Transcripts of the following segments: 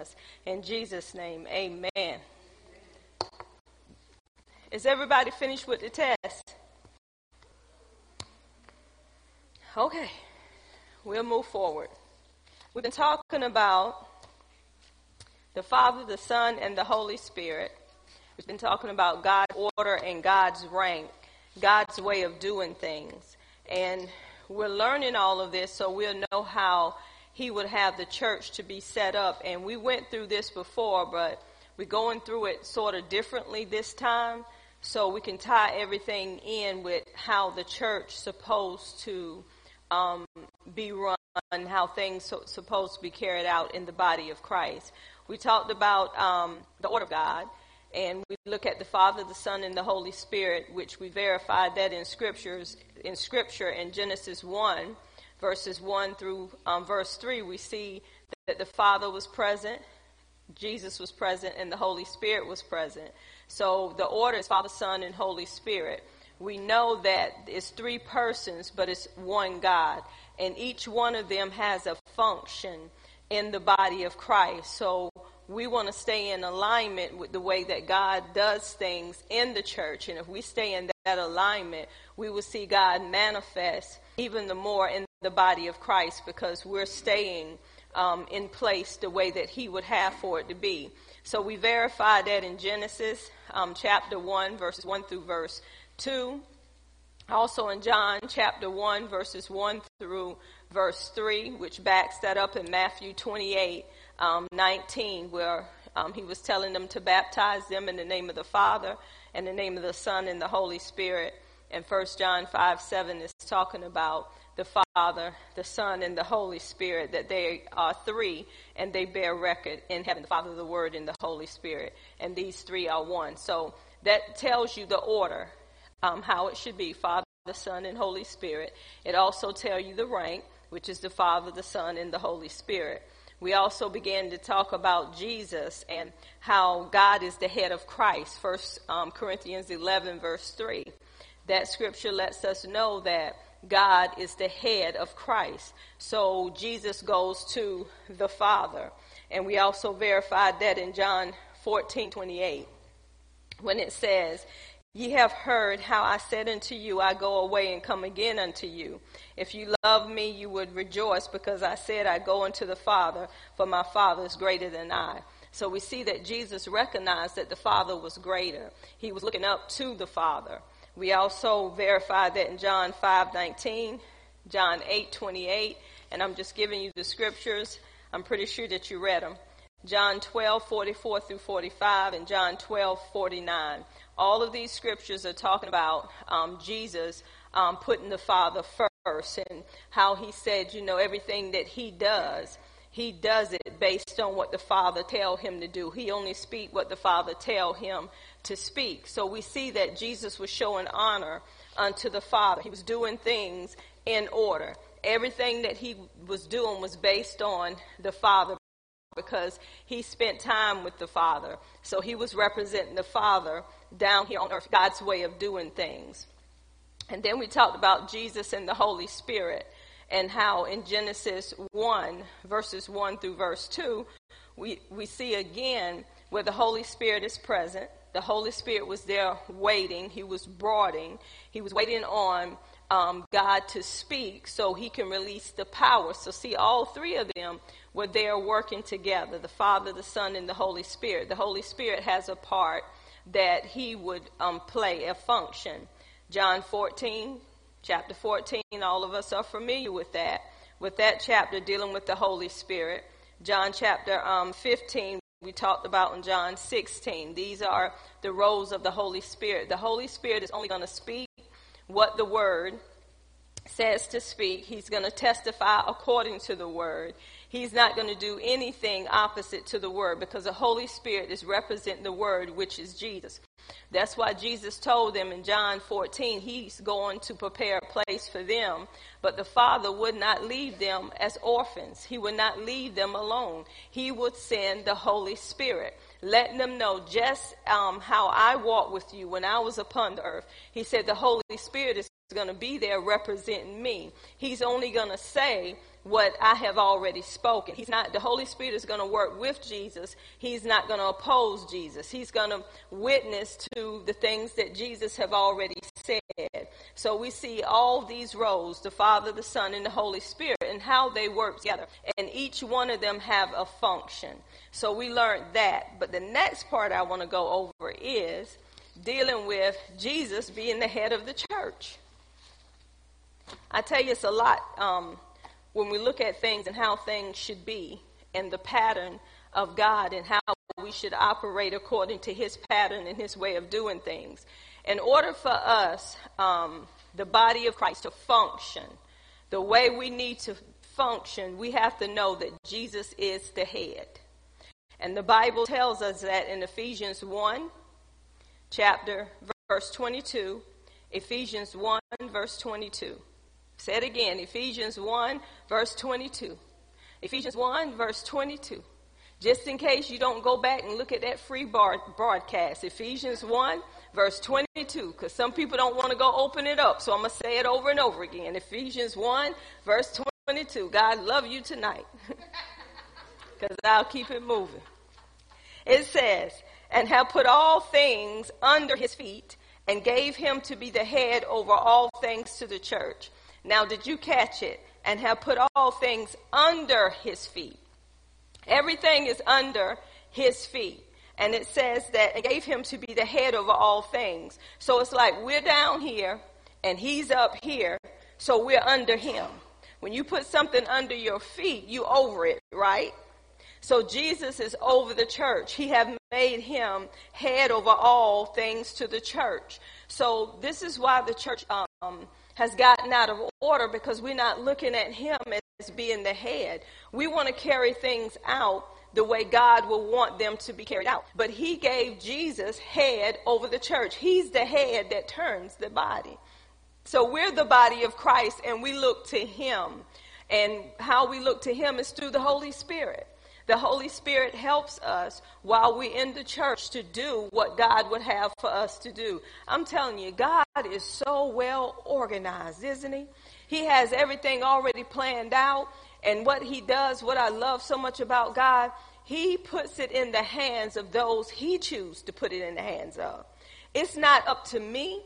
us. In Jesus' name, amen. Is everybody finished with the test? Okay, we'll move forward. We've been talking about the Father, the Son, and the Holy Spirit. We've been talking about God's order and God's rank, God's way of doing things. And we're learning all of this so we'll know how He would have the church to be set up. And we went through this before, but we're going through it sort of differently this time so we can tie everything in with how the church supposed to um, be run, how things so, supposed to be carried out in the body of Christ. We talked about um, the order of God, and we look at the Father, the Son, and the Holy Spirit, which we verified that in scriptures in Scripture in Genesis one, verses one through um, verse three, we see that the Father was present, Jesus was present, and the Holy Spirit was present. So the order is Father, Son, and Holy Spirit. We know that it's three persons, but it's one God, and each one of them has a function in the body of Christ. So we want to stay in alignment with the way that God does things in the church. And if we stay in that alignment, we will see God manifest even the more in the body of Christ because we're staying um, in place the way that He would have for it to be. So we verify that in Genesis um, chapter 1, verses 1 through verse 2. Also in John chapter 1, verses 1 through verse 3, which backs that up in Matthew 28, um, 19, where um, he was telling them to baptize them in the name of the Father, and the name of the Son, and the Holy Spirit. And 1 John 5, 7 is talking about the Father, the Son, and the Holy Spirit, that they are three, and they bear record in heaven the Father, the Word, and the Holy Spirit. And these three are one. So that tells you the order um, how it should be Father, the Son, and Holy Spirit. It also tells you the rank, which is the Father, the Son, and the Holy Spirit. We also began to talk about Jesus and how God is the head of Christ. First um, Corinthians 11, verse 3. That scripture lets us know that God is the head of Christ. So Jesus goes to the Father. And we also verified that in John 14, 28, when it says, Ye have heard how I said unto you, I go away and come again unto you. If you love me, you would rejoice because I said, I go unto the Father, for my Father is greater than I. So we see that Jesus recognized that the Father was greater. He was looking up to the Father. We also verify that in John 5:19, John 8:28, and I'm just giving you the scriptures. I'm pretty sure that you read them. John 12:44 through 45 and John 12:49 all of these scriptures are talking about um, Jesus um, putting the Father first and how he said, you know, everything that he does, he does it based on what the Father tell him to do. He only speak what the Father tell him to speak. So we see that Jesus was showing honor unto the Father. He was doing things in order. Everything that he was doing was based on the Father because he spent time with the Father. So he was representing the Father down here on earth, God's way of doing things. And then we talked about Jesus and the Holy Spirit and how in Genesis 1, verses 1 through verse 2, we, we see again where the Holy Spirit is present. The Holy Spirit was there waiting. He was brooding. He was waiting on um, God to speak so he can release the power. So, see, all three of them were there working together the Father, the Son, and the Holy Spirit. The Holy Spirit has a part that he would um, play a function. John 14, chapter 14, all of us are familiar with that, with that chapter dealing with the Holy Spirit. John chapter um, 15, we talked about in John 16. These are the roles of the Holy Spirit. The Holy Spirit is only going to speak what the Word says to speak. He's going to testify according to the Word. He's not going to do anything opposite to the word because the Holy Spirit is representing the word, which is Jesus. That's why Jesus told them in John 14, he's going to prepare a place for them. But the Father would not leave them as orphans. He would not leave them alone. He would send the Holy Spirit, letting them know just um, how I walked with you when I was upon the earth. He said the Holy Spirit is going to be there representing me. He's only going to say what I have already spoken. He's not, the Holy Spirit is going to work with Jesus. He's not going to oppose Jesus. He's going to witness to the things that Jesus have already said. So we see all these roles, the Father, the Son, and the Holy Spirit, and how they work together. And each one of them have a function. So we learned that. But the next part I want to go over is dealing with Jesus being the head of the church. I tell you, it's a lot um, when we look at things and how things should be and the pattern of God and how we should operate according to His pattern and His way of doing things. In order for us, um, the body of Christ, to function the way we need to function, we have to know that Jesus is the head. And the Bible tells us that in Ephesians 1, chapter, verse 22. Ephesians 1, verse 22. Say it again. Ephesians 1, verse 22. Ephesians 1, verse 22. Just in case you don't go back and look at that free bar- broadcast. Ephesians 1, verse 22. Because some people don't want to go open it up. So I'm going to say it over and over again. Ephesians 1, verse 22. God love you tonight. Because I'll keep it moving. It says, and have put all things under his feet and gave him to be the head over all things to the church now, did you catch it? And have put all things under his feet. Everything is under his feet. And it says that it gave him to be the head over all things. So it's like we're down here and he's up here, so we're under him. When you put something under your feet, you over it, right? So Jesus is over the church. He have made him head over all things to the church. So this is why the church um, has gotten out of order because we're not looking at him as being the head. We want to carry things out the way God will want them to be carried out. But he gave Jesus head over the church. He's the head that turns the body. So we're the body of Christ and we look to him. And how we look to him is through the Holy Spirit. The Holy Spirit helps us while we're in the church to do what God would have for us to do. I'm telling you, God is so well organized, isn't He? He has everything already planned out. And what He does, what I love so much about God, He puts it in the hands of those He chooses to put it in the hands of. It's not up to me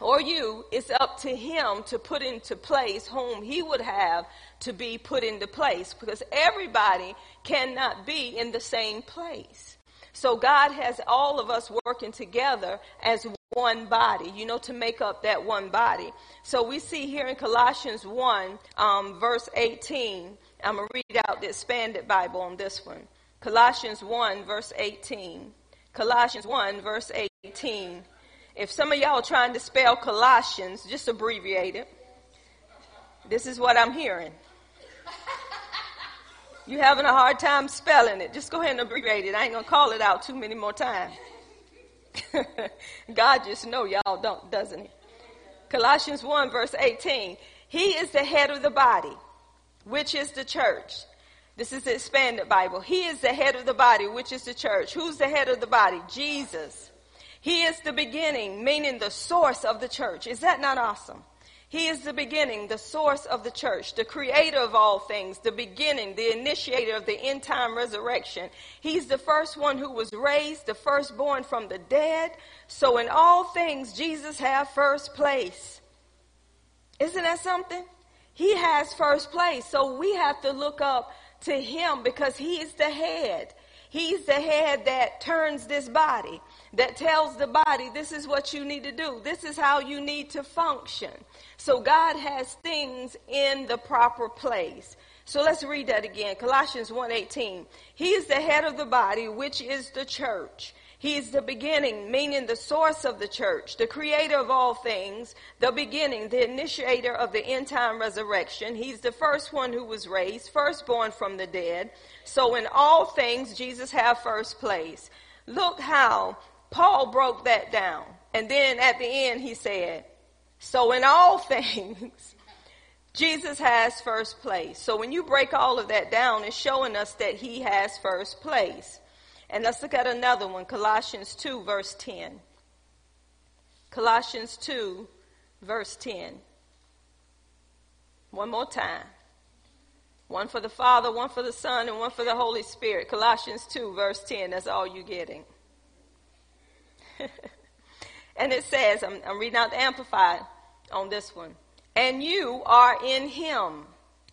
or you, it's up to him to put into place whom he would have to be put into place because everybody cannot be in the same place. So God has all of us working together as one body, you know, to make up that one body. So we see here in Colossians 1, um, verse 18, I'm going to read out the expanded Bible on this one. Colossians 1, verse 18. Colossians 1, verse 18 if some of y'all are trying to spell Colossians, just abbreviate it. This is what I'm hearing. You having a hard time spelling it? Just go ahead and abbreviate it. I ain't gonna call it out too many more times. God just know y'all don't, doesn't he? Colossians 1 verse 18. He is the head of the body, which is the church. This is the expanded Bible. He is the head of the body, which is the church. Who's the head of the body? Jesus. He is the beginning, meaning the source of the church. Is that not awesome? He is the beginning, the source of the church, the creator of all things, the beginning, the initiator of the end time resurrection. He's the first one who was raised, the firstborn from the dead. So in all things, Jesus has first place. Isn't that something? He has first place. So we have to look up to him because he is the head. He's the head that turns this body that tells the body, this is what you need to do. This is how you need to function. So God has things in the proper place. So let's read that again. Colossians 1:18. He is the head of the body, which is the church. He is the beginning, meaning the source of the church, the creator of all things, the beginning, the initiator of the end time resurrection. He's the first one who was raised, firstborn from the dead. So in all things, Jesus have first place. Look how Paul broke that down. And then at the end, he said, So in all things, Jesus has first place. So when you break all of that down, it's showing us that he has first place. And let's look at another one Colossians 2, verse 10. Colossians 2, verse 10. One more time. One for the Father, one for the Son, and one for the Holy Spirit. Colossians 2, verse 10. That's all you're getting. and it says, I'm, I'm reading out the Amplified on this one. And you are in Him,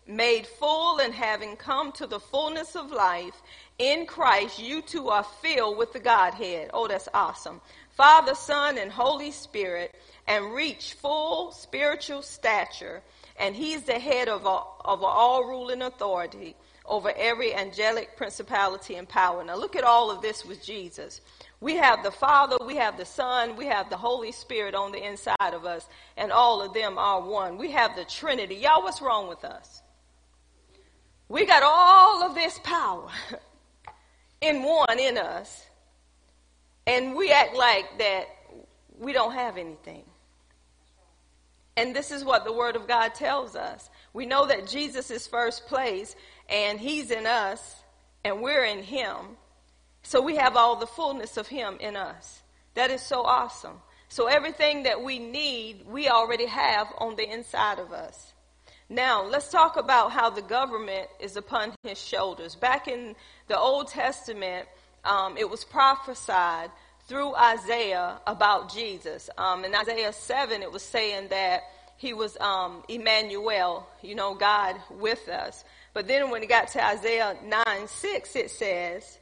made full and having come to the fullness of life. In Christ, you too are filled with the Godhead. Oh, that's awesome. Father, Son, and Holy Spirit, and reach full spiritual stature. And He's the head of of all rule and authority over every angelic principality and power. Now, look at all of this with Jesus. We have the Father, we have the Son, we have the Holy Spirit on the inside of us, and all of them are one. We have the Trinity. Y'all, what's wrong with us? We got all of this power in one in us, and we act like that we don't have anything. And this is what the Word of God tells us. We know that Jesus is first place, and He's in us, and we're in Him. So we have all the fullness of Him in us. That is so awesome. So everything that we need, we already have on the inside of us. Now, let's talk about how the government is upon his shoulders. Back in the Old Testament, um, it was prophesied through Isaiah about Jesus. Um, in Isaiah 7, it was saying that he was um, Emmanuel, you know, God with us. But then when it got to Isaiah 9 6, it says,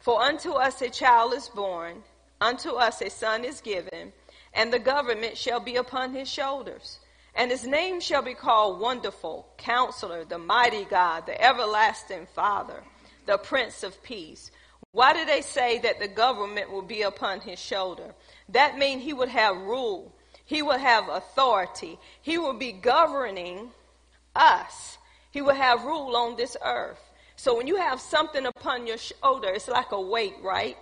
for unto us a child is born, unto us a son is given, and the government shall be upon his shoulders. And his name shall be called Wonderful, Counselor, the Mighty God, the Everlasting Father, the Prince of Peace. Why do they say that the government will be upon his shoulder? That means he would have rule. He would have authority. He will be governing us. He will have rule on this earth. So when you have something upon your shoulder, it's like a weight, right?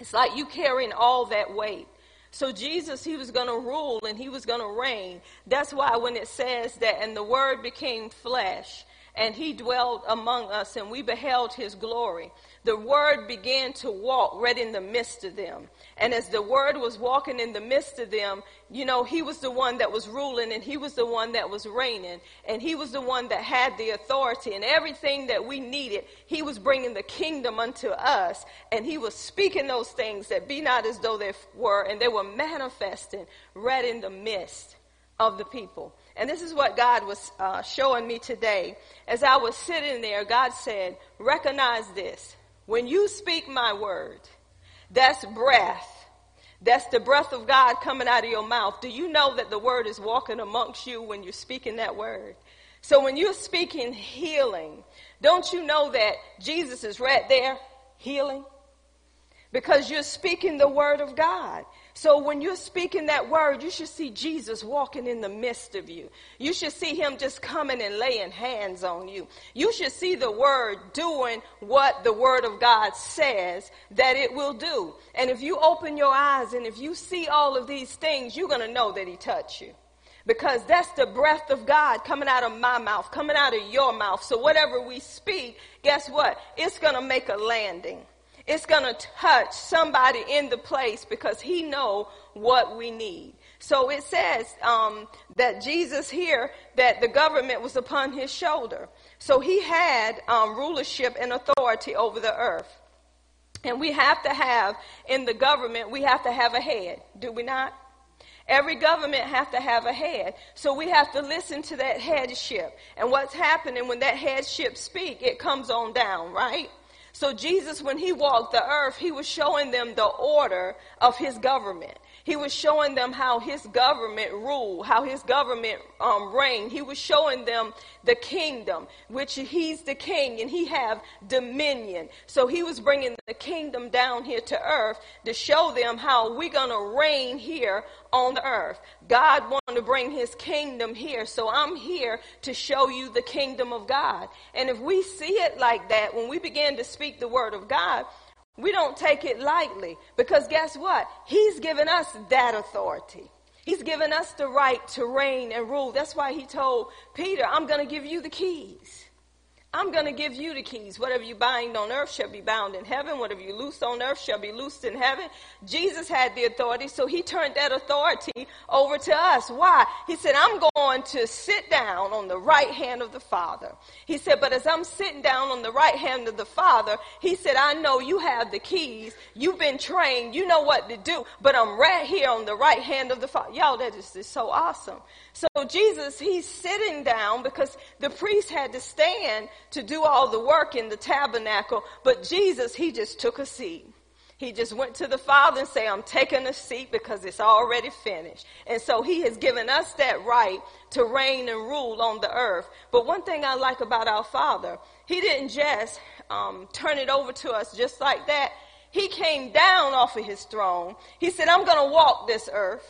It's like you carrying all that weight. So Jesus, he was going to rule and he was going to reign. That's why when it says that, and the word became flesh, and he dwelt among us, and we beheld his glory the word began to walk right in the midst of them. And as the word was walking in the midst of them, you know, he was the one that was ruling and he was the one that was reigning and he was the one that had the authority and everything that we needed. He was bringing the kingdom unto us and he was speaking those things that be not as though they were and they were manifesting right in the midst of the people. And this is what God was uh, showing me today. As I was sitting there, God said, recognize this. When you speak my word, that's breath. That's the breath of God coming out of your mouth. Do you know that the word is walking amongst you when you're speaking that word? So when you're speaking healing, don't you know that Jesus is right there healing? Because you're speaking the word of God. So when you're speaking that word, you should see Jesus walking in the midst of you. You should see him just coming and laying hands on you. You should see the word doing what the word of God says that it will do. And if you open your eyes and if you see all of these things, you're going to know that he touched you. Because that's the breath of God coming out of my mouth, coming out of your mouth. So whatever we speak, guess what? It's going to make a landing. It's going to touch somebody in the place because he know what we need. So it says um, that Jesus here, that the government was upon his shoulder. So he had um, rulership and authority over the earth. And we have to have, in the government, we have to have a head, do we not? Every government have to have a head. So we have to listen to that headship. And what's happening when that headship speak, it comes on down, right? So Jesus, when he walked the earth, he was showing them the order of his government. He was showing them how his government ruled, how his government um, reigned. He was showing them the kingdom, which he's the king and he have dominion. So he was bringing the kingdom down here to earth to show them how we're going to reign here on the earth. God wanted to bring his kingdom here. So I'm here to show you the kingdom of God. And if we see it like that, when we begin to speak the word of God, we don't take it lightly because guess what? He's given us that authority. He's given us the right to reign and rule. That's why he told Peter, I'm going to give you the keys. I'm going to give you the keys. Whatever you bind on earth shall be bound in heaven. Whatever you loose on earth shall be loosed in heaven. Jesus had the authority, so he turned that authority over to us. Why? He said, I'm going to sit down on the right hand of the Father. He said, but as I'm sitting down on the right hand of the Father, he said, I know you have the keys. You've been trained. You know what to do, but I'm right here on the right hand of the Father. Y'all, that is so awesome. So Jesus, he's sitting down because the priest had to stand to do all the work in the tabernacle. But Jesus, he just took a seat. He just went to the Father and said, I'm taking a seat because it's already finished. And so he has given us that right to reign and rule on the earth. But one thing I like about our Father, he didn't just um, turn it over to us just like that. He came down off of his throne. He said, I'm going to walk this earth.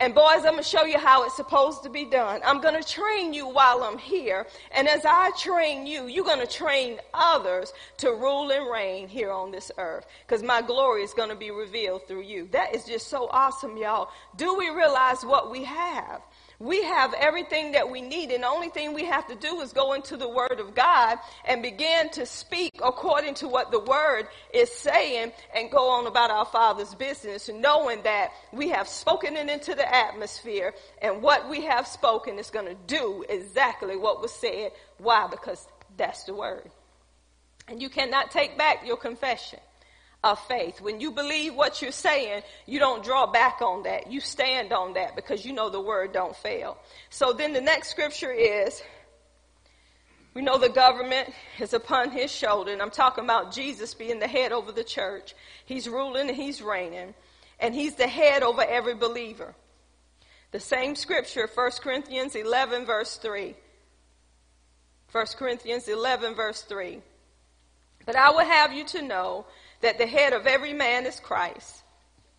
And boys, I'm going to show you how it's supposed to be done. I'm going to train you while I'm here. And as I train you, you're going to train others to rule and reign here on this earth. Because my glory is going to be revealed through you. That is just so awesome, y'all. Do we realize what we have? We have everything that we need, and the only thing we have to do is go into the Word of God and begin to speak according to what the Word is saying and go on about our Father's business, knowing that we have spoken it into the atmosphere, and what we have spoken is going to do exactly what was said. Why? Because that's the Word. And you cannot take back your confession of faith. When you believe what you're saying, you don't draw back on that. You stand on that because you know the word don't fail. So then the next scripture is we know the government is upon his shoulder, and I'm talking about Jesus being the head over the church. He's ruling and he's reigning, and he's the head over every believer. The same scripture, 1 Corinthians 11, verse 3. 1 Corinthians 11, verse 3. But I will have you to know that the head of every man is Christ,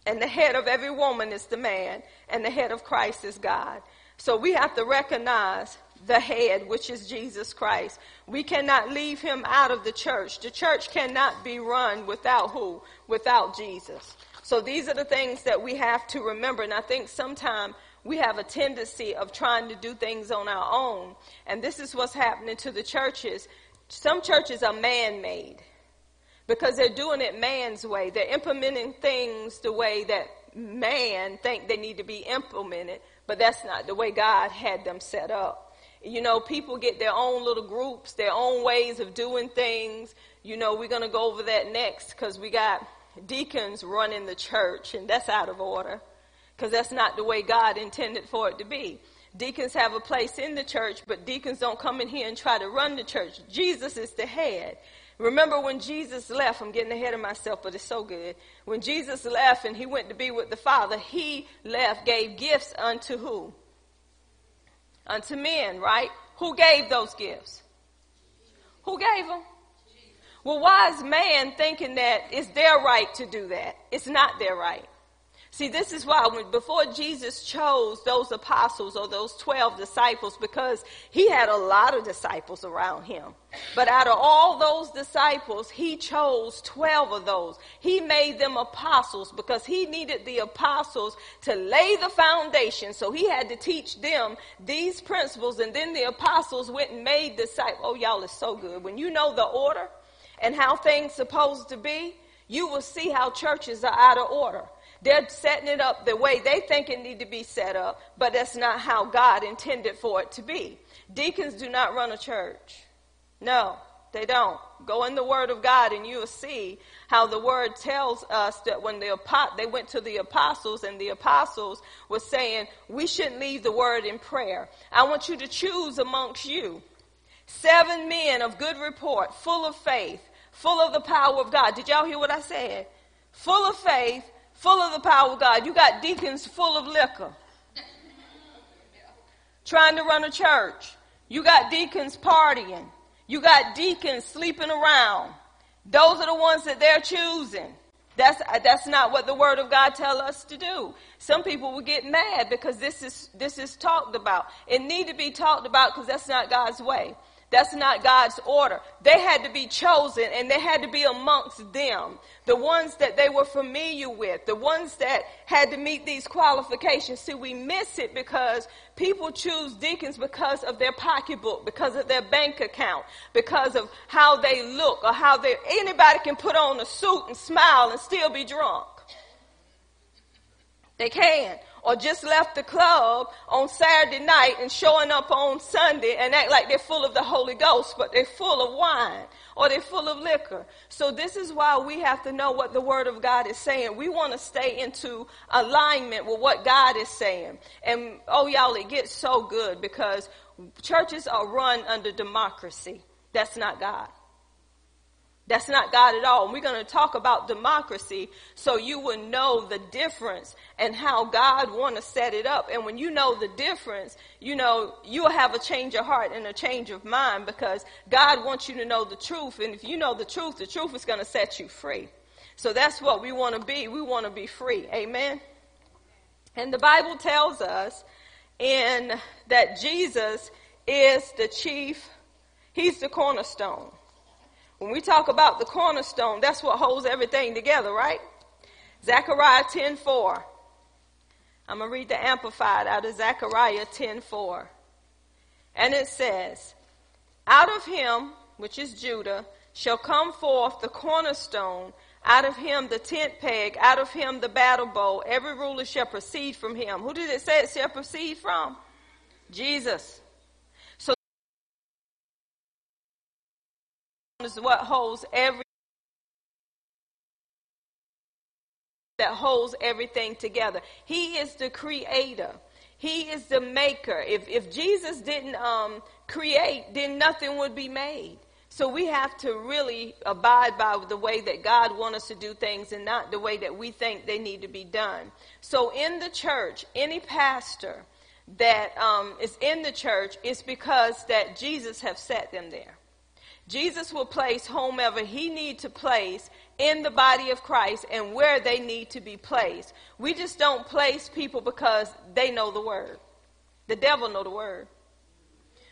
and the head of every woman is the man, and the head of Christ is God. So we have to recognize the head, which is Jesus Christ. We cannot leave him out of the church. The church cannot be run without who? Without Jesus. So these are the things that we have to remember. And I think sometimes we have a tendency of trying to do things on our own. And this is what's happening to the churches. Some churches are man made because they're doing it man's way. They're implementing things the way that man think they need to be implemented, but that's not the way God had them set up. You know, people get their own little groups, their own ways of doing things. You know, we're going to go over that next because we got deacons running the church, and that's out of order because that's not the way God intended for it to be. Deacons have a place in the church, but deacons don't come in here and try to run the church. Jesus is the head. Remember when Jesus left, I'm getting ahead of myself, but it's so good. When Jesus left and he went to be with the Father, he left, gave gifts unto who? Unto men, right? Who gave those gifts? Who gave them? Well, why is man thinking that it's their right to do that? It's not their right. See, this is why when, before Jesus chose those apostles or those 12 disciples, because he had a lot of disciples around him. But out of all those disciples, he chose 12 of those. He made them apostles because he needed the apostles to lay the foundation. So he had to teach them these principles. And then the apostles went and made disciples. Oh, y'all is so good. When you know the order and how things supposed to be, you will see how churches are out of order. They're setting it up the way they think it need to be set up, but that's not how God intended for it to be. Deacons do not run a church. No, they don't. Go in the Word of God and you'll see how the Word tells us that when the, they went to the apostles and the apostles were saying, we shouldn't leave the Word in prayer. I want you to choose amongst you seven men of good report, full of faith, full of the power of God. Did y'all hear what I said? Full of faith, full of the power of God. You got deacons full of liquor, trying to run a church. You got deacons partying. You got deacons sleeping around. Those are the ones that they're choosing. That's, that's not what the word of God tell us to do. Some people will get mad because this is, this is talked about. It need to be talked about because that's not God's way. That's not God's order. They had to be chosen and they had to be amongst them. The ones that they were familiar with, the ones that had to meet these qualifications. See, we miss it because people choose deacons because of their pocketbook, because of their bank account, because of how they look or how they, anybody can put on a suit and smile and still be drunk. They can or just left the club on Saturday night and showing up on Sunday and act like they're full of the Holy Ghost, but they're full of wine or they're full of liquor. So this is why we have to know what the Word of God is saying. We want to stay into alignment with what God is saying. And oh y'all, it gets so good because churches are run under democracy. That's not God. That's not God at all. And we're going to talk about democracy so you will know the difference and how God want to set it up. And when you know the difference, you know, you'll have a change of heart and a change of mind because God wants you to know the truth. And if you know the truth, the truth is going to set you free. So that's what we want to be. We want to be free. Amen. And the Bible tells us in that Jesus is the chief, he's the cornerstone. When we talk about the cornerstone, that's what holds everything together, right? Zechariah 10:4. I'm going to read the amplified out of Zechariah 10:4. And it says, "Out of him, which is Judah, shall come forth the cornerstone, out of him the tent peg, out of him the battle bow. Every ruler shall proceed from him." Who did it say it shall proceed from? Jesus. Is what holds every that holds everything together. He is the creator. He is the maker. If, if Jesus didn't um, create, then nothing would be made. So we have to really abide by the way that God wants us to do things and not the way that we think they need to be done. So in the church, any pastor that um, is in the church is because that Jesus have set them there. Jesus will place whomever he need to place in the body of Christ and where they need to be placed. We just don't place people because they know the word. The devil know the word.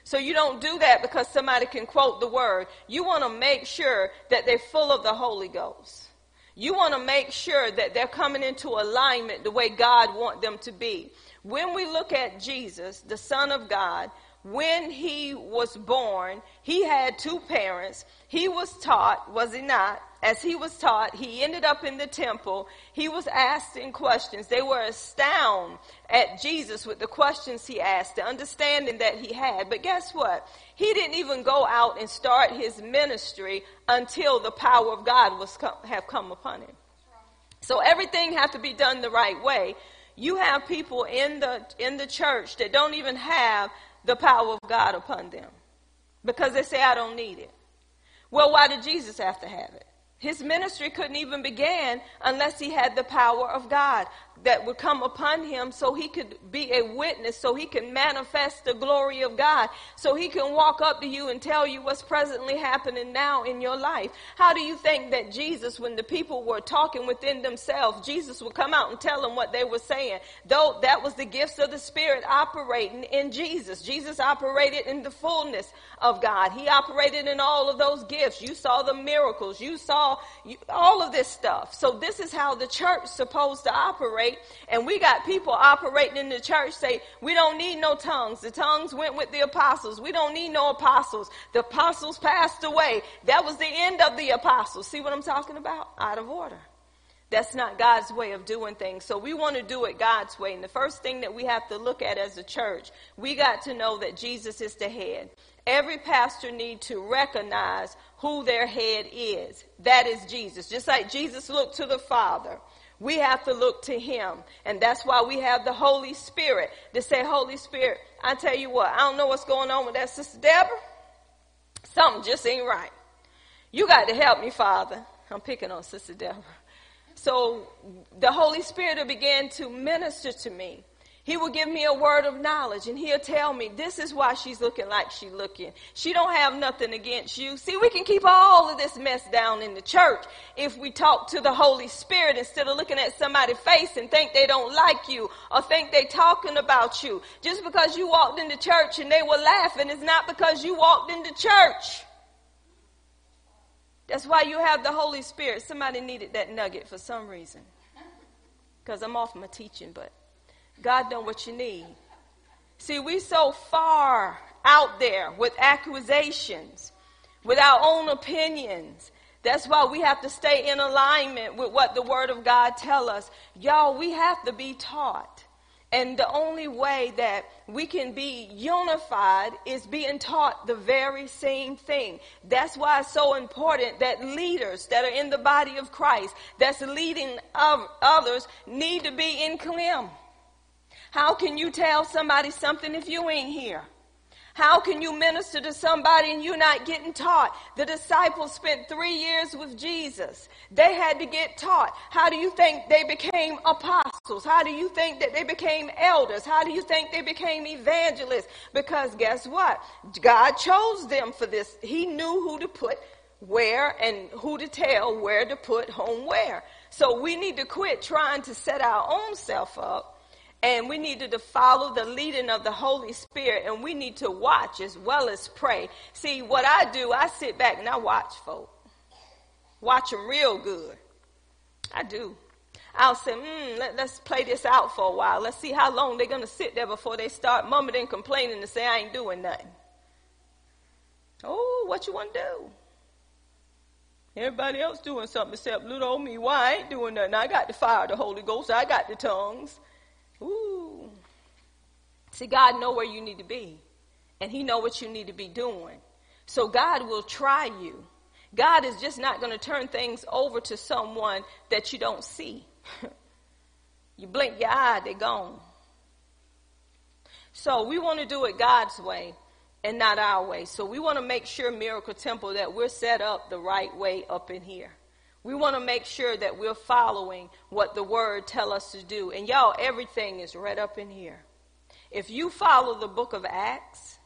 So you don't do that because somebody can quote the word. You want to make sure that they're full of the Holy Ghost. You want to make sure that they're coming into alignment the way God want them to be. When we look at Jesus, the Son of God, when he was born, he had two parents. He was taught, was he not? As he was taught, he ended up in the temple. He was asking questions. They were astounded at Jesus with the questions he asked, the understanding that he had. But guess what? He didn't even go out and start his ministry until the power of God was come, have come upon him. So everything has to be done the right way. You have people in the in the church that don't even have the power of God upon them because they say, I don't need it. Well, why did Jesus have to have it? His ministry couldn't even begin unless he had the power of God that would come upon him so he could be a witness, so he can manifest the glory of God, so he can walk up to you and tell you what's presently happening now in your life. How do you think that Jesus, when the people were talking within themselves, Jesus would come out and tell them what they were saying? Though that was the gifts of the Spirit operating in Jesus. Jesus operated in the fullness of God. He operated in all of those gifts. You saw the miracles. You saw all of this stuff. So this is how the church supposed to operate operate, and we got people operating in the church say, we don't need no tongues. The tongues went with the apostles. We don't need no apostles. The apostles passed away. That was the end of the apostles. See what I'm talking about? Out of order. That's not God's way of doing things. So we want to do it God's way. And the first thing that we have to look at as a church, we got to know that Jesus is the head. Every pastor need to recognize who their head is. That is Jesus. Just like Jesus looked to the Father. We have to look to him. And that's why we have the Holy Spirit to say, Holy Spirit, I tell you what, I don't know what's going on with that sister Deborah. Something just ain't right. You got to help me, Father. I'm picking on Sister Deborah. So the Holy Spirit began to minister to me. He will give me a word of knowledge and he'll tell me this is why she's looking like she's looking. She don't have nothing against you. See, we can keep all of this mess down in the church if we talk to the Holy Spirit instead of looking at somebody's face and think they don't like you or think they talking about you. Just because you walked into church and they were laughing is not because you walked into church. That's why you have the Holy Spirit. Somebody needed that nugget for some reason. Because I'm off my teaching, but God know what you need. See, we so far out there with accusations, with our own opinions. That's why we have to stay in alignment with what the Word of God tell us. Y'all, we have to be taught. And the only way that we can be unified is being taught the very same thing. That's why it's so important that leaders that are in the body of Christ, that's leading others, need to be in clim. How can you tell somebody something if you ain't here? How can you minister to somebody and you're not getting taught? The disciples spent three years with Jesus. They had to get taught. How do you think they became apostles? How do you think that they became elders? How do you think they became evangelists? Because guess what? God chose them for this. He knew who to put where and who to tell where to put home where. So we need to quit trying to set our own self up and we needed to follow the leading of the Holy Spirit and we need to watch as well as pray. See, what I do, I sit back and I watch folk. Watch them real good. I do. I'll say, mm, let, us play this out for a while. Let's see how long they're going to sit there before they start mumbling and complaining and say, I ain't doing nothing. Oh, what you want to do? Everybody else doing something except little old me. Why I ain't doing nothing? I got the fire of the Holy Ghost. I got the tongues. Ooh. See, God know where you need to be. And he know what you need to be doing. So God will try you. God is just not going to turn things over to someone that you don't see. you blink your eye, they're gone. So we want to do it God's way and not our way. So we want to make sure, Miracle Temple, that we're set up the right way up in here. We want to make sure that we're following what the word tell us to do. And y'all, everything is right up in here. If you follow the book of Acts,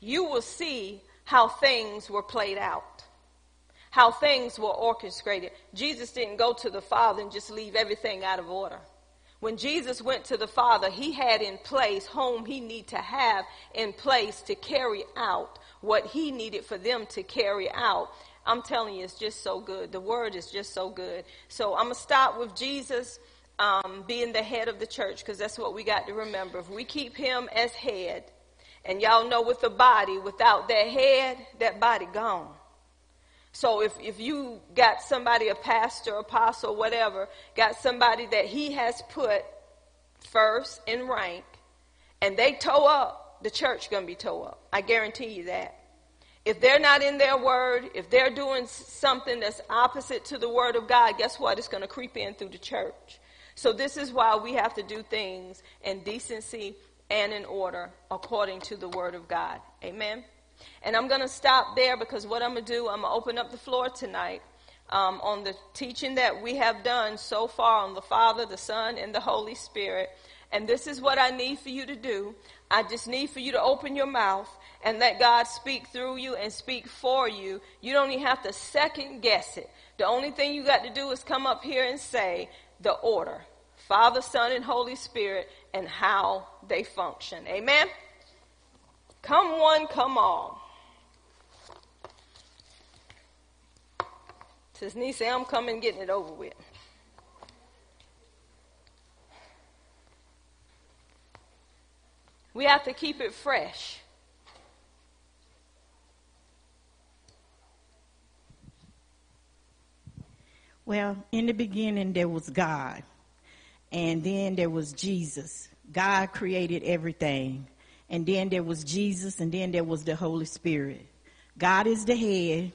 you will see how things were played out, how things were orchestrated. Jesus didn't go to the Father and just leave everything out of order. When Jesus went to the Father, he had in place whom he needed to have in place to carry out what he needed for them to carry out. I'm telling you, it's just so good. The word is just so good. So I'm going to start with Jesus um, being the head of the church because that's what we got to remember. If we keep him as head, and y'all know with the body, without that head, that body gone. So if, if you got somebody, a pastor, apostle, whatever, got somebody that he has put first in rank, and they toe up, the church gonna be toe up. I guarantee you that. If they're not in their word, if they're doing something that's opposite to the word of God, guess what? It's going to creep in through the church. So this is why we have to do things in decency and in order according to the word of God. Amen. And I'm going to stop there because what I'm going to do, I'm going to open up the floor tonight um, on the teaching that we have done so far on the Father, the Son, and the Holy Spirit. And this is what I need for you to do. I just need for you to open your mouth and let God speak through you and speak for you. You don't even have to second guess it. The only thing you got to do is come up here and say the order Father, Son, and Holy Spirit and how they function. Amen? Come one, come all. Says Nisa, I'm coming getting it over with. We have to keep it fresh. Well, in the beginning, there was God, and then there was Jesus. God created everything, and then there was Jesus, and then there was the Holy Spirit. God is the head.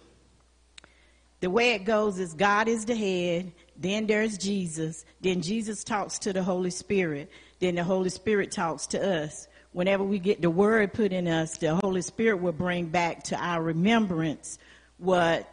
The way it goes is God is the head, then there's Jesus, then Jesus talks to the Holy Spirit, then the Holy Spirit talks to us. Whenever we get the word put in us, the Holy Spirit will bring back to our remembrance what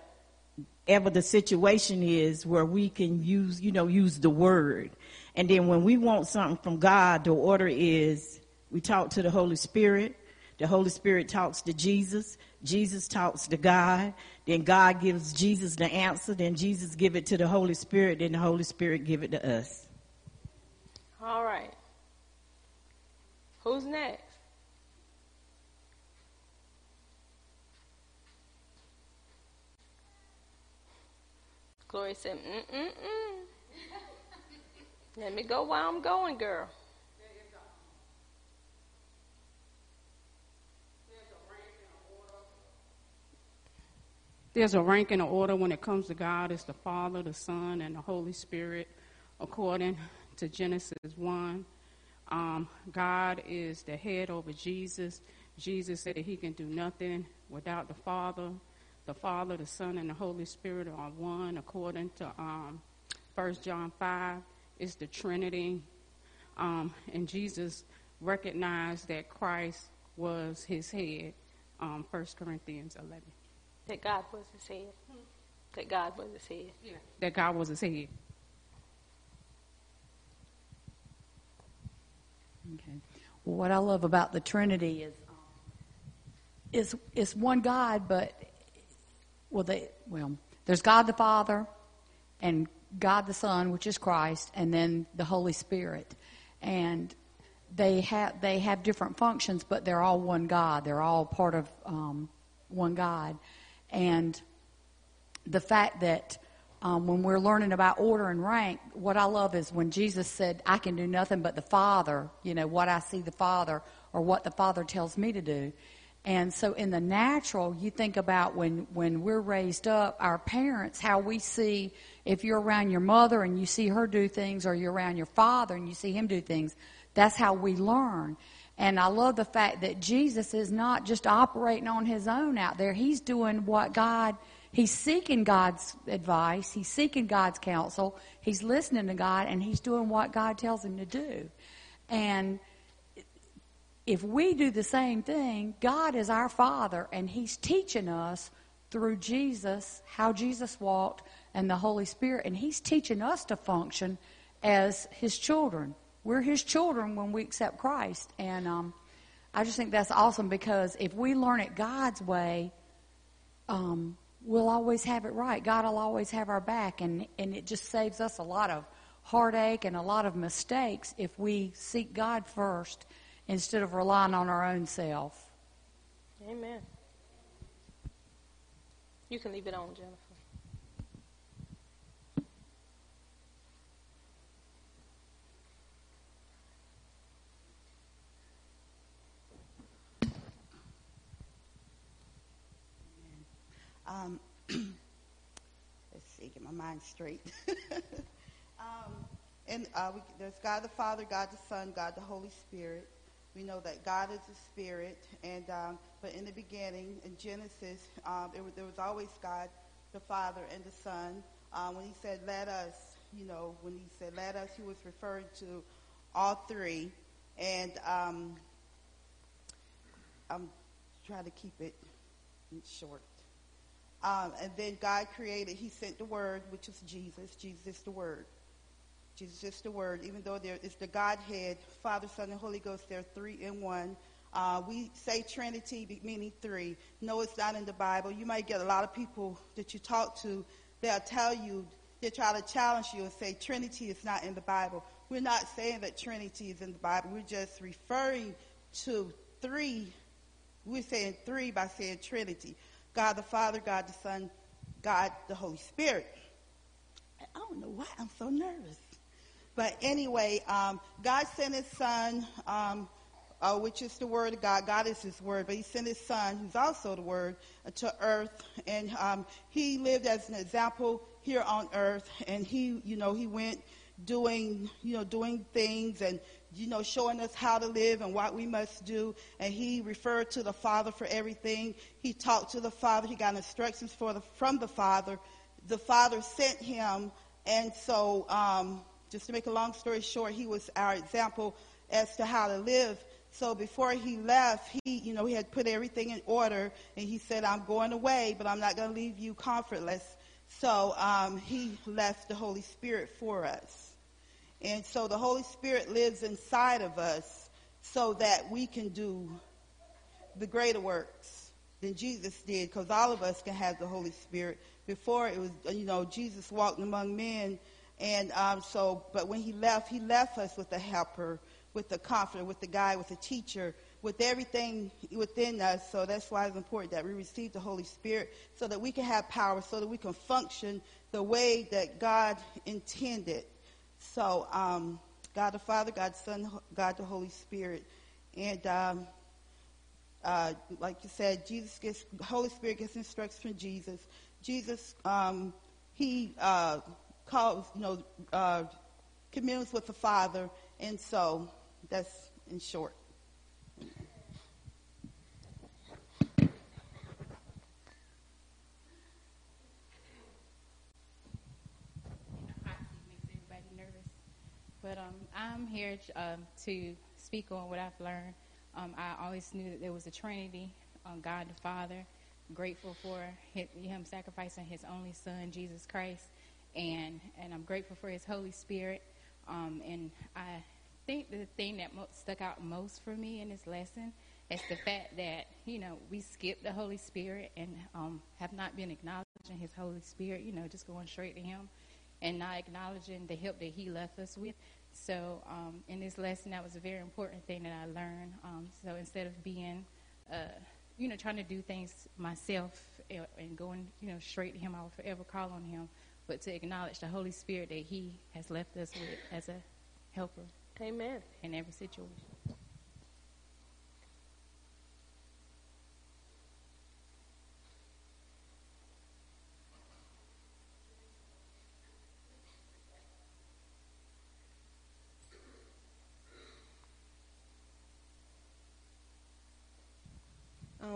ever the situation is where we can use, you know, use the word. And then when we want something from God, the order is we talk to the Holy Spirit. The Holy Spirit talks to Jesus. Jesus talks to God. Then God gives Jesus the answer. Then Jesus give it to the Holy Spirit. Then the Holy Spirit give it to us. All right. Who's next? Gloria said, mm-mm-mm. Let me go while I'm going, girl. There's a rank and an order when it comes to God. It's the Father, the Son, and the Holy Spirit, according to Genesis 1. Um, God is the head over Jesus. Jesus said that he can do nothing without the Father. The Father, the Son, and the Holy Spirit are one, according to um, 1 John 5. It's the Trinity. Um, and Jesus recognized that Christ was his head. Um, 1 Corinthians 11. That God was his head. That God was his head. Yeah. That God was his head. Okay. Well, what I love about the Trinity is um, is is one God, but well, they well, there's God the Father, and God the Son, which is Christ, and then the Holy Spirit, and they have they have different functions, but they're all one God. They're all part of um, one God. And the fact that um, when we're learning about order and rank, what I love is when Jesus said, I can do nothing but the Father, you know, what I see the Father or what the Father tells me to do. And so in the natural, you think about when, when we're raised up, our parents, how we see, if you're around your mother and you see her do things, or you're around your father and you see him do things, that's how we learn. And I love the fact that Jesus is not just operating on his own out there. He's doing what God, he's seeking God's advice. He's seeking God's counsel. He's listening to God and he's doing what God tells him to do. And if we do the same thing, God is our Father and he's teaching us through Jesus how Jesus walked and the Holy Spirit. And he's teaching us to function as his children we're his children when we accept Christ. And um, I just think that's awesome because if we learn it God's way, um, we'll always have it right. God will always have our back. And, and it just saves us a lot of heartache and a lot of mistakes if we seek God first instead of relying on our own self. Amen. You can leave it on, Jennifer. Um, let's see, get my mind straight. um, and uh, we, there's God the Father, God the Son, God the Holy Spirit. We know that God is a spirit, and um, but in the beginning, in Genesis, um, was, there was always God, the Father, and the Son. Um, when He said, "Let us," you know, when He said, "Let us," He was referring to all three, and um, I'm trying to keep it short. Um, and then God created, He sent the Word, which is Jesus. Jesus is the Word. Jesus is the Word. Even though there is the Godhead, Father, Son, and Holy Ghost, they're three in one. Uh, we say Trinity, meaning three. No, it's not in the Bible. You might get a lot of people that you talk to, they'll tell you, they try to challenge you and say Trinity is not in the Bible. We're not saying that Trinity is in the Bible. We're just referring to three. We're saying three by saying Trinity. God the Father, God the Son, God the Holy Spirit. I don't know why I'm so nervous. But anyway, um, God sent his son, um, uh, which is the word of God. God is his word, but he sent his son, who's also the word, uh, to earth. And um, he lived as an example here on earth. And he, you know, he went doing, you know, doing things and you know, showing us how to live and what we must do. And he referred to the Father for everything. He talked to the Father. He got instructions for the, from the Father. The Father sent him. And so, um, just to make a long story short, he was our example as to how to live. So before he left, he, you know, he had put everything in order and he said, I'm going away, but I'm not going to leave you comfortless. So um, he left the Holy Spirit for us. And so the Holy Spirit lives inside of us so that we can do the greater works than Jesus did because all of us can have the Holy Spirit. Before it was, you know, Jesus walked among men and um, so, but when he left, he left us with a helper, with a comforter, with a guide, with a teacher, with everything within us. So that's why it's important that we receive the Holy Spirit so that we can have power, so that we can function the way that God intended. So, um, God the Father, God the Son, God the Holy Spirit. And um, uh, like you said, Jesus gets, Holy Spirit gets instructions from Jesus. Jesus, um, he uh, calls, you know, uh, communes with the Father, and so that's in short. But um, I'm here um, to speak on what I've learned. Um, I always knew that there was a Trinity, um, God the Father. Grateful for Him sacrificing His only Son, Jesus Christ, and and I'm grateful for His Holy Spirit. Um, and I think the thing that mo- stuck out most for me in this lesson is the fact that you know we skip the Holy Spirit and um, have not been acknowledging His Holy Spirit. You know, just going straight to Him and not acknowledging the help that He left us with. So um, in this lesson, that was a very important thing that I learned. Um, so instead of being, uh, you know, trying to do things myself and going, you know, straight to Him, I will forever call on Him, but to acknowledge the Holy Spirit that He has left us with as a helper. Amen. In every situation.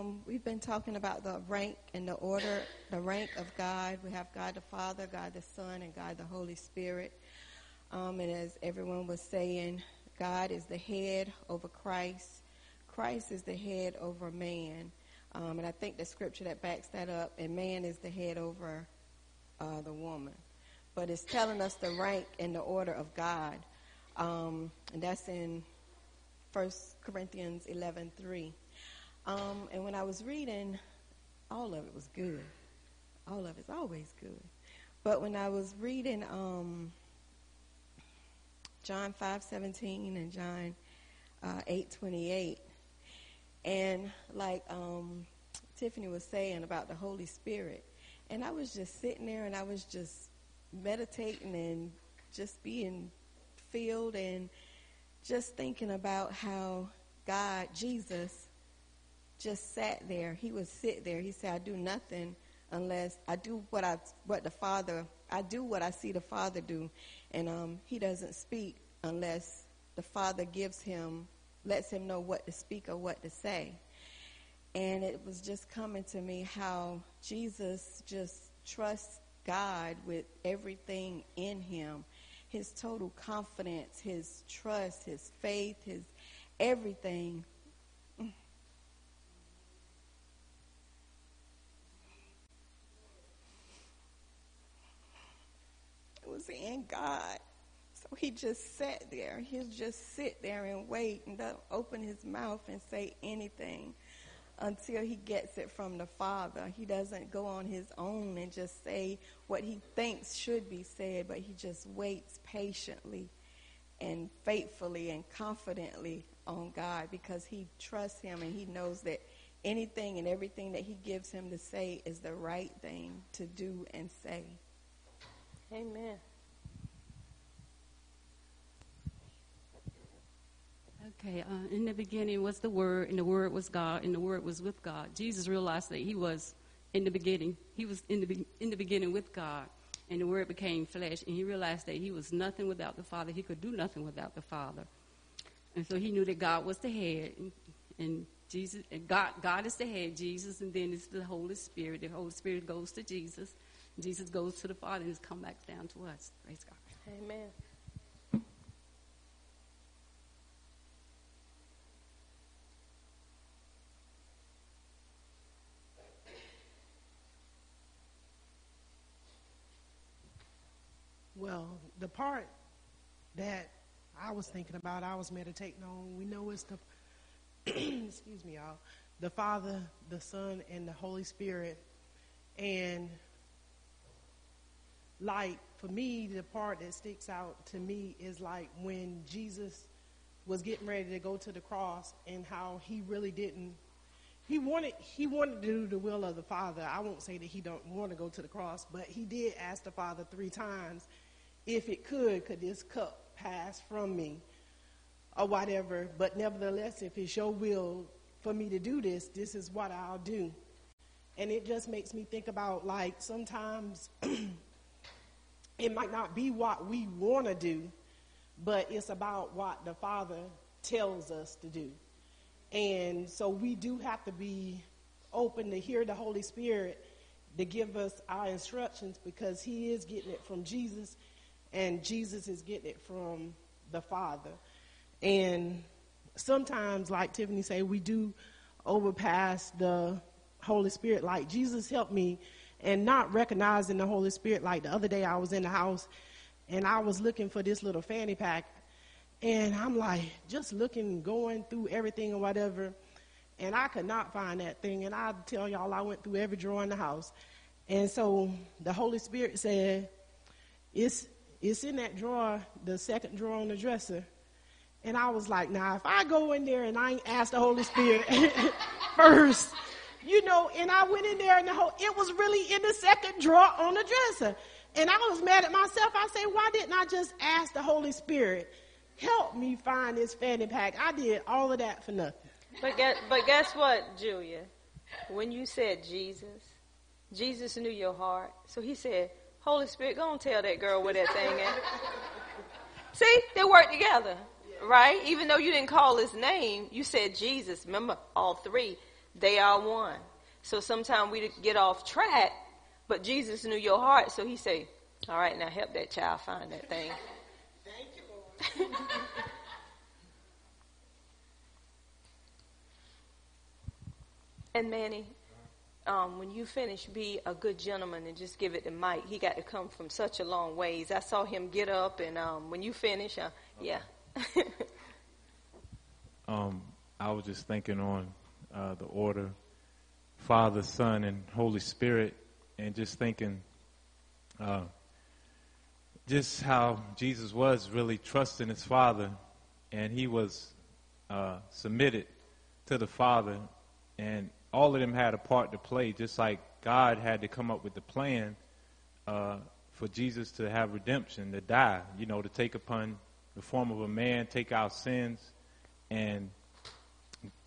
Um, we've been talking about the rank and the order, the rank of God. We have God the Father, God the Son, and God the Holy Spirit. Um, and as everyone was saying, God is the head over Christ. Christ is the head over man. Um, and I think the scripture that backs that up, and man is the head over uh, the woman. But it's telling us the rank and the order of God. Um, and that's in 1 Corinthians 11 3. Um, and when I was reading, all of it was good. All of it's always good. But when I was reading um, John 5:17 and John uh, 8:28, and like um, Tiffany was saying about the Holy Spirit, and I was just sitting there and I was just meditating and just being filled and just thinking about how God, Jesus, just sat there. He would sit there. He said, I do nothing unless I do what I what the Father I do what I see the Father do. And um, he doesn't speak unless the Father gives him lets him know what to speak or what to say. And it was just coming to me how Jesus just trusts God with everything in him. His total confidence, his trust, his faith, his everything was in God. So he just sat there. He'll just sit there and wait and don't open his mouth and say anything until he gets it from the Father. He doesn't go on his own and just say what he thinks should be said, but he just waits patiently and faithfully and confidently on God because he trusts him and he knows that anything and everything that he gives him to say is the right thing to do and say. Amen. Okay, uh, in the beginning was the Word, and the Word was God, and the Word was with God. Jesus realized that He was in the beginning. He was in the be- in the beginning with God, and the Word became flesh, and He realized that He was nothing without the Father. He could do nothing without the Father, and so He knew that God was the head, and, and Jesus, and God, God is the head, Jesus, and then it's the Holy Spirit. The Holy Spirit goes to Jesus, Jesus goes to the Father, and it's come back down to us. Praise God. Amen. The part that I was thinking about, I was meditating on, we know it's the, excuse me, y'all, the Father, the Son, and the Holy Spirit. And like for me, the part that sticks out to me is like when Jesus was getting ready to go to the cross and how he really didn't he wanted he wanted to do the will of the father i won't say that he don't want to go to the cross but he did ask the father three times if it could could this cup pass from me or whatever. But nevertheless if it's your will for me to do this this is what i'll do. And it just makes me think about like sometimes it might not be what we want to do but it's about what the father tells us to do. And so we do have to be open to hear the Holy Spirit to give us our instructions because He is getting it from Jesus and Jesus is getting it from the Father. And sometimes, like Tiffany said, we do overpass the Holy Spirit. Like Jesus helped me and not recognizing the Holy Spirit. Like the other day, I was in the house and I was looking for this little fanny pack and I'm like, just looking, going through everything or whatever. And I could not find that thing. And I tell y'all, I went through every drawer in the house. And so the Holy Spirit said, it's, it's in that drawer, the second drawer on the dresser. And I was like, now, if I go in there and I ain't ask the Holy Spirit first, you know, and I went in there and the whole, it was really in the second drawer on the dresser. And I was mad at myself. I said, why didn't I just ask the Holy Spirit? help me find this fanny pack. I did all of that for nothing. But guess, but guess what, Julia? When you said Jesus, Jesus knew your heart. So he said, Holy Spirit, go and tell that girl where that thing is. See, they work together, right? Even though you didn't call his name, you said Jesus. Remember, all three, they are one. So sometimes we get off track, but Jesus knew your heart, so he said, all right, now help that child find that thing. Thank you, Lord. and Manny, um, when you finish, be a good gentleman and just give it to Mike. He got to come from such a long ways. I saw him get up, and um, when you finish, uh, yeah. um, I was just thinking on uh, the order Father, Son, and Holy Spirit, and just thinking uh, just how Jesus was really trusting his Father, and he was uh, submitted to the Father, and all of them had a part to play, just like God had to come up with the plan uh, for Jesus to have redemption, to die, you know, to take upon the form of a man, take our sins, and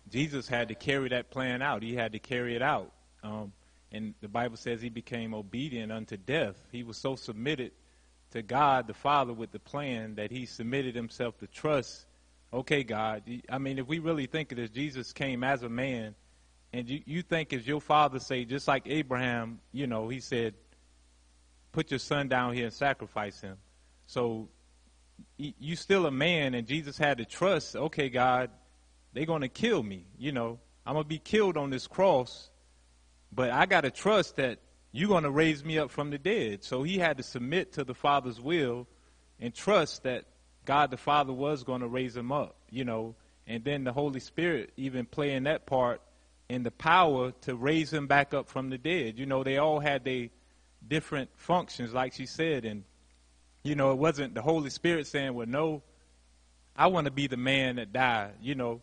Jesus had to carry that plan out. He had to carry it out. Um, and the Bible says he became obedient unto death. He was so submitted to God the Father with the plan that he submitted himself to trust. Okay, God. I mean, if we really think of this, Jesus came as a man, and you, you think as your father say, just like Abraham, you know, he said, put your son down here and sacrifice him. So you still a man, and Jesus had to trust, okay, God, they're going to kill me. You know, I'm going to be killed on this cross, but I got to trust that you're going to raise me up from the dead. So he had to submit to the Father's will and trust that God the Father was going to raise him up, you know, and then the Holy Spirit even playing that part in the power to raise him back up from the dead. You know, they all had their different functions, like she said, and you know, it wasn't the Holy Spirit saying, "Well, no, I want to be the man that died." You know,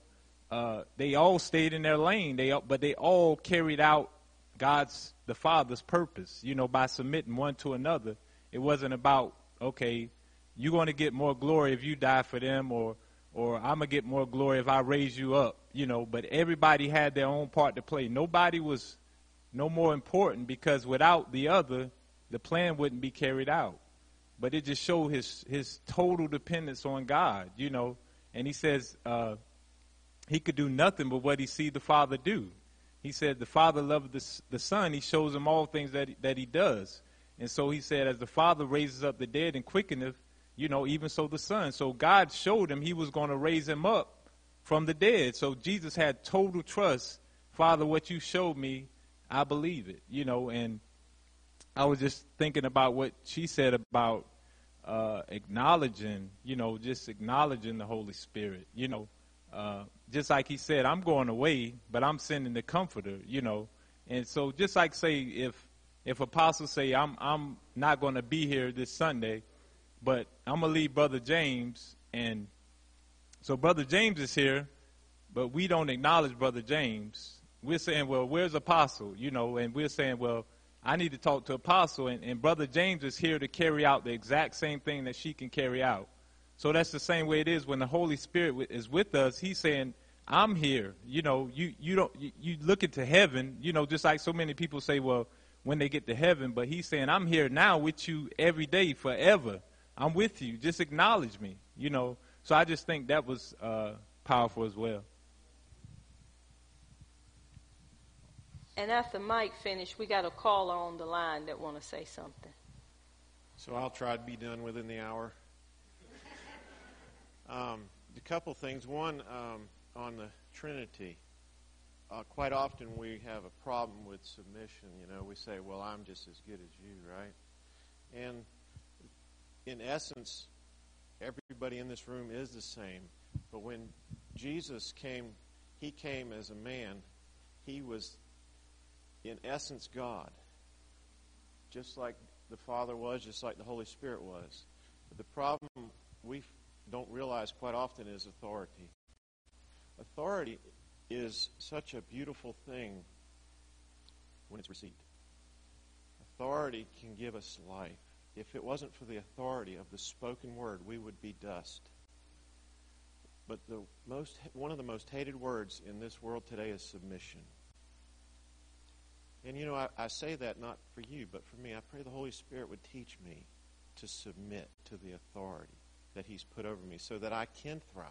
uh, they all stayed in their lane. They, but they all carried out God's the Father's purpose, you know, by submitting one to another. It wasn't about, okay, you're going to get more glory if you die for them or or I'm to get more glory if I raise you up, you know, but everybody had their own part to play. Nobody was no more important because without the other, the plan wouldn't be carried out. But it just showed his his total dependence on God, you know. And he says uh, he could do nothing but what he see the Father do. He said, The Father loved the, the Son. He shows him all things that, that he does. And so he said, As the Father raises up the dead and quickeneth, you know, even so the Son. So God showed him he was going to raise him up from the dead. So Jesus had total trust. Father, what you showed me, I believe it, you know. And I was just thinking about what she said about uh, acknowledging, you know, just acknowledging the Holy Spirit. You know, uh, just like he said, I'm going away, but I'm sending the Comforter. You know, and so just like say if if apostles say I'm I'm not going to be here this Sunday, but I'm gonna leave Brother James, and so Brother James is here, but we don't acknowledge Brother James. We're saying, well, where's Apostle? You know, and we're saying, well, I need to talk to Apostle, and, and Brother James is here to carry out the exact same thing that she can carry out. So that's the same way it is when the Holy Spirit is with us. He's saying, I'm here. You know, you, you don't, you, you look into heaven, you know, just like so many people say, well, when they get to heaven, but he's saying, I'm here now with you every day, forever. I'm with you. Just acknowledge me, you know. So I just think that was uh, powerful as well. And after Mike finished, we got a caller on the line that want to say something. So I'll try to be done within the hour. Um, a couple things. One, um, on the Trinity. Uh, quite often we have a problem with submission. You know, we say, well, I'm just as good as you, right? And in essence, everybody in this room is the same. But when Jesus came, he came as a man. He was, in essence, God. Just like the Father was, just like the Holy Spirit was. But the problem we don't realize quite often is authority. Authority is such a beautiful thing when it's received. Authority can give us life. If it wasn't for the authority of the spoken word, we would be dust. But the most, one of the most hated words in this world today is submission. And you know, I, I say that not for you, but for me. I pray the Holy Spirit would teach me to submit to the authority that He's put over me so that I can thrive.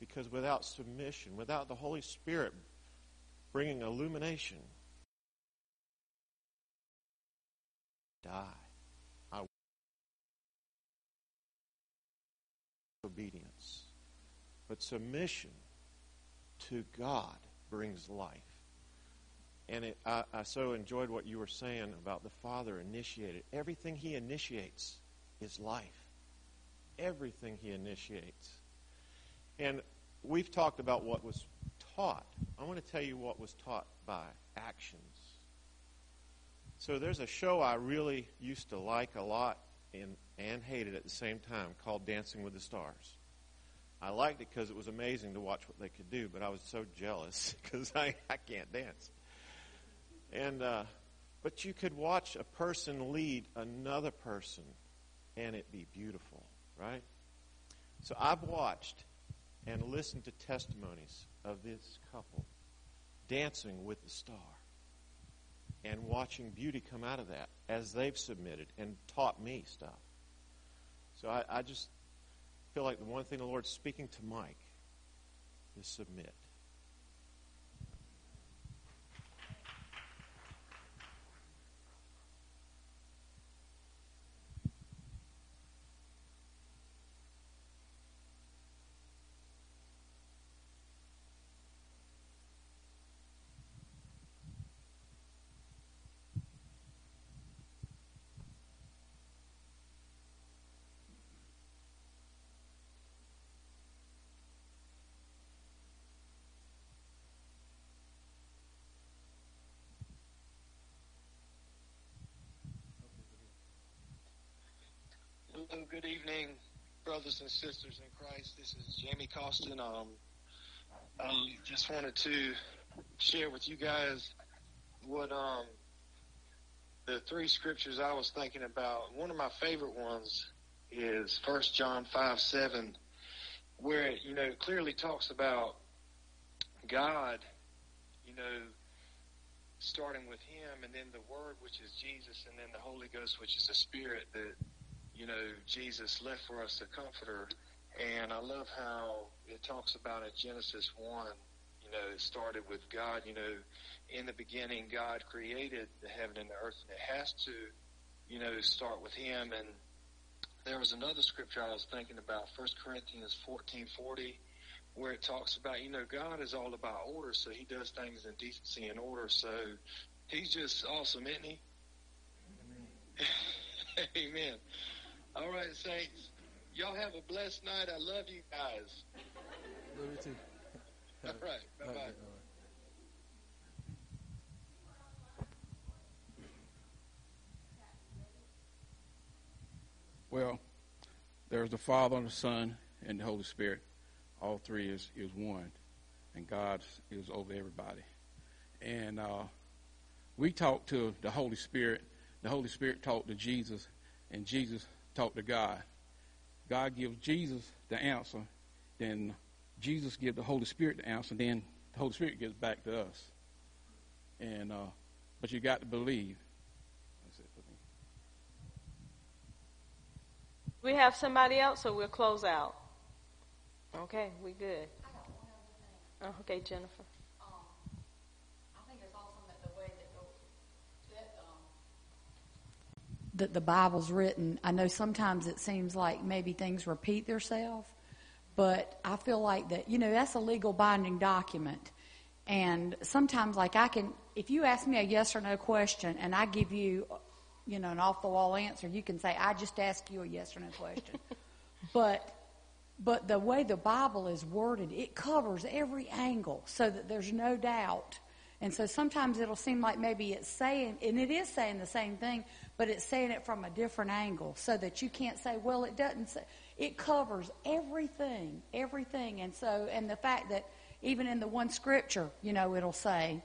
Because without submission, without the Holy Spirit bringing illumination, die. Obedience. But submission to God brings life. And it, I, I so enjoyed what you were saying about the Father initiated. Everything He initiates is life. Everything He initiates. And we've talked about what was taught. I want to tell you what was taught by actions. So there's a show I really used to like a lot and, and hated at the same time called Dancing with the Stars. I liked it because it was amazing to watch what they could do, but I was so jealous because I, I can't dance. And uh, but you could watch a person lead another person, and it be beautiful, right? So I've watched and listened to testimonies of this couple dancing with the star and watching beauty come out of that as they've submitted and taught me stuff. So I, I just feel like the one thing the Lord's speaking to Mike is submit. Hello, good evening, brothers and sisters in Christ. This is Jamie Costin. Um, um, just wanted to share with you guys what um, the three scriptures I was thinking about. One of my favorite ones is First John five seven, where it, you know clearly talks about God, you know, starting with Him, and then the Word, which is Jesus, and then the Holy Ghost, which is the Spirit that you know, Jesus left for us the Comforter. And I love how it talks about in Genesis 1, you know, it started with God, you know, in the beginning, God created the heaven and the earth, and it has to, you know, start with Him. And there was another scripture I was thinking about, 1 Corinthians 14:40, where it talks about, you know, God is all about order, so He does things in decency and order. So He's just awesome, isn't He? Amen. Amen. All right, saints. Y'all have a blessed night. I love you guys. Love you too. All right. Bye bye. Well, there's the Father, and the Son, and the Holy Spirit. All three is, is one, and God is over everybody. And uh, we talked to the Holy Spirit. The Holy Spirit talked to Jesus, and Jesus talked to God. God gives Jesus the answer, then Jesus gives the Holy Spirit the answer, then the Holy Spirit gives back to us. And uh, but you got to believe. That's it for me. We have somebody else, so we'll close out. Okay, we good. Oh, okay, Jennifer. That the Bible's written. I know sometimes it seems like maybe things repeat themselves, but I feel like that, you know, that's a legal binding document. And sometimes, like, I can, if you ask me a yes or no question and I give you, you know, an off the wall answer, you can say, I just asked you a yes or no question. but, but the way the Bible is worded, it covers every angle so that there's no doubt. And so sometimes it'll seem like maybe it's saying, and it is saying the same thing, but it's saying it from a different angle so that you can't say, well, it doesn't say. It covers everything, everything. And so, and the fact that even in the one scripture, you know, it'll say,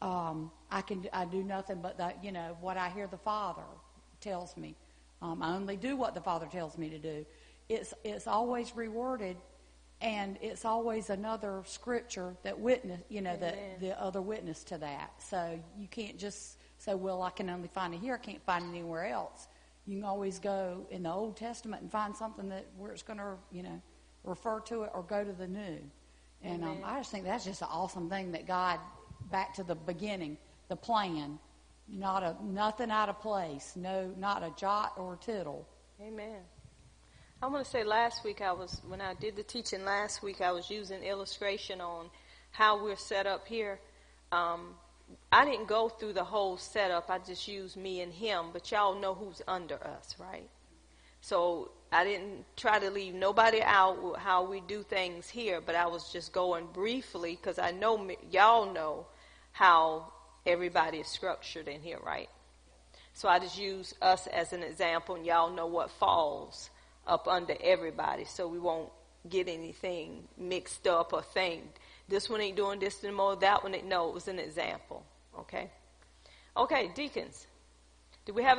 um, I can, I do nothing but that, you know, what I hear the Father tells me. Um, I only do what the Father tells me to do. It's, it's always rewarded and it's always another scripture that witness, you know, that the other witness to that. So you can't just say, well, I can only find it here. I can't find it anywhere else. You can always go in the Old Testament and find something that where it's going to, you know, refer to it or go to the New. And um, I just think that's just an awesome thing that God, back to the beginning, the plan, not a nothing out of place, no, not a jot or a tittle. Amen. I want to say last week I was when I did the teaching last week I was using illustration on how we're set up here. Um, I didn't go through the whole setup. I just used me and him, but y'all know who's under us, right? So I didn't try to leave nobody out how we do things here, but I was just going briefly because I know y'all know how everybody is structured in here, right? So I just use us as an example, and y'all know what falls up under everybody, so we won't get anything mixed up or think this one ain't doing this anymore, that one ain't. No, it was an example. Okay? Okay, deacons. Do we have any